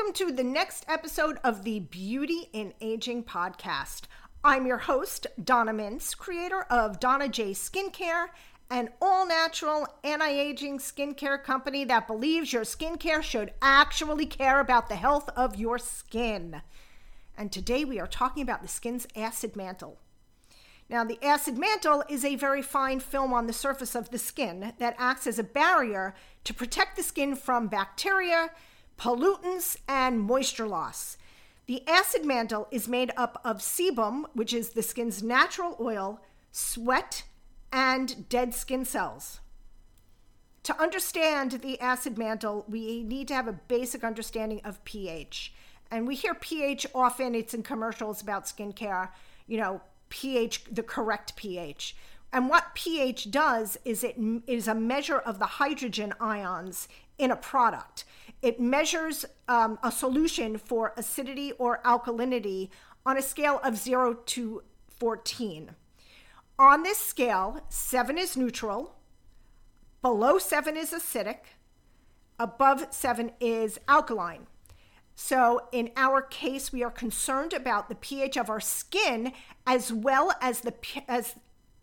welcome to the next episode of the Beauty in Aging podcast. I'm your host, Donna Mintz, creator of Donna J Skincare, an all natural anti aging skincare company that believes your skincare should actually care about the health of your skin. And today we are talking about the skin's acid mantle. Now, the acid mantle is a very fine film on the surface of the skin that acts as a barrier to protect the skin from bacteria, pollutants, and moisture loss. The acid mantle is made up of sebum, which is the skin's natural oil, sweat, and dead skin cells. To understand the acid mantle, we need to have a basic understanding of pH. And we hear pH often, it's in commercials about skincare, you know, pH, the correct pH. And what pH does is it is a measure of the hydrogen ions in a product. It measures um, a solution for acidity or alkalinity on a scale of 0 to 14. On this scale, 7 is neutral, below 7 is acidic, above 7 is alkaline. So, in our case, we are concerned about the pH of our skin as well as the, as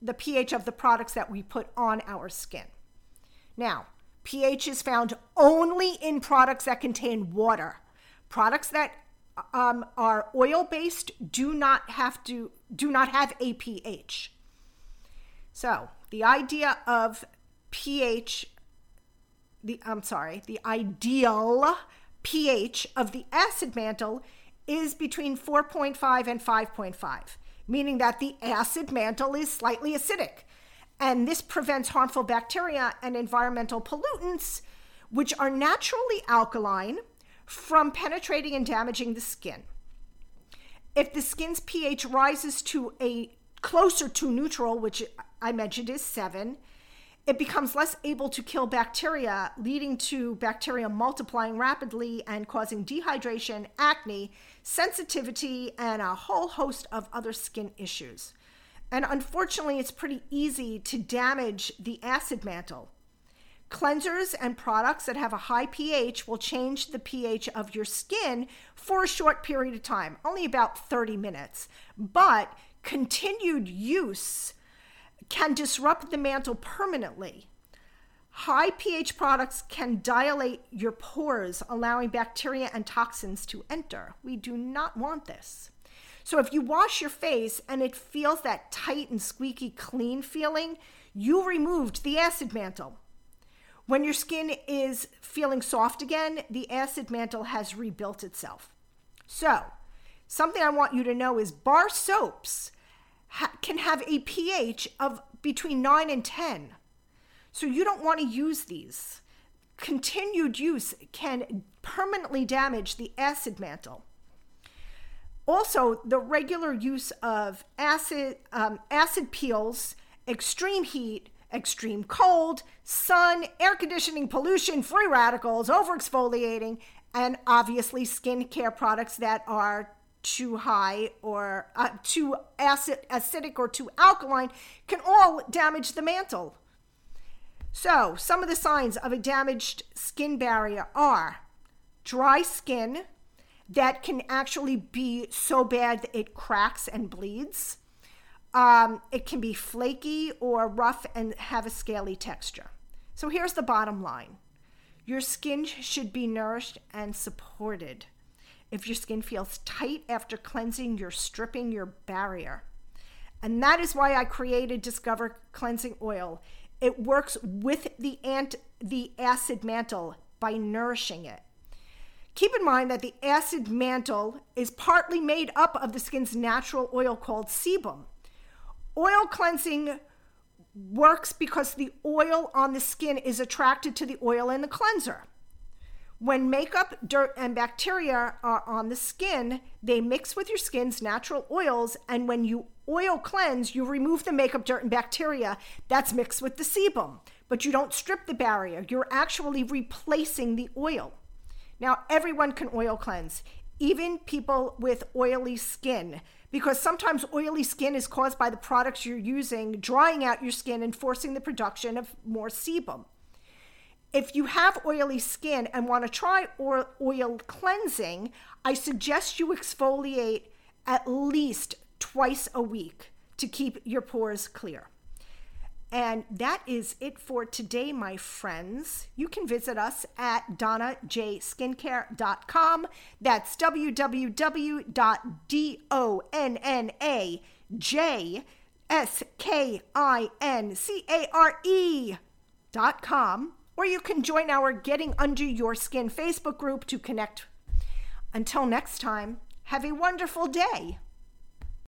the pH of the products that we put on our skin. Now, pH is found only in products that contain water. Products that um, are oil based do not have to do not have a pH. So the idea of pH, the I'm sorry, the ideal pH of the acid mantle is between 4.5 and 5.5, meaning that the acid mantle is slightly acidic. And this prevents harmful bacteria and environmental pollutants, which are naturally alkaline, from penetrating and damaging the skin. If the skin's pH rises to a closer to neutral, which I mentioned is 7, it becomes less able to kill bacteria, leading to bacteria multiplying rapidly and causing dehydration, acne, sensitivity, and a whole host of other skin issues. And unfortunately, it's pretty easy to damage the acid mantle. Cleansers and products that have a high pH will change the pH of your skin for a short period of time, only about 30 minutes. But continued use can disrupt the mantle permanently. High pH products can dilate your pores, allowing bacteria and toxins to enter. We do not want this. So, if you wash your face and it feels that tight and squeaky clean feeling, you removed the acid mantle. When your skin is feeling soft again, the acid mantle has rebuilt itself. So, something I want you to know is bar soaps ha- can have a pH of between 9 and 10. So you don't want to use these. Continued use can permanently damage the acid mantle. Also, the regular use of acid, um, acid peels, extreme heat, extreme cold, sun, air conditioning, pollution, free radicals, overexfoliating, and obviously skincare products that are too high or uh, too acid, acidic or too alkaline can all damage the mantle. So, some of the signs of a damaged skin barrier are dry skin that can actually be so bad that it cracks and bleeds. Um, it can be flaky or rough and have a scaly texture. So, here's the bottom line your skin should be nourished and supported. If your skin feels tight after cleansing, you're stripping your barrier. And that is why I created Discover Cleansing Oil. It works with the ant the acid mantle by nourishing it. Keep in mind that the acid mantle is partly made up of the skin's natural oil called sebum. Oil cleansing works because the oil on the skin is attracted to the oil in the cleanser. When makeup, dirt, and bacteria are on the skin, they mix with your skin's natural oils, and when you oil cleanse, you remove the makeup, dirt, and bacteria that's mixed with the sebum. But you don't strip the barrier, you're actually replacing the oil. Now, everyone can oil cleanse, even people with oily skin, because sometimes oily skin is caused by the products you're using drying out your skin and forcing the production of more sebum If you have oily skin and want to try oil cleansing, I suggest you exfoliate at least twice a week to keep your pores clear. And that is it for today, my friends. You can visit us at donnajskincare.com. That's www.donnajskincare.com. Or you can join our Getting Under Your Skin Facebook group to connect. Until next time, have a wonderful day.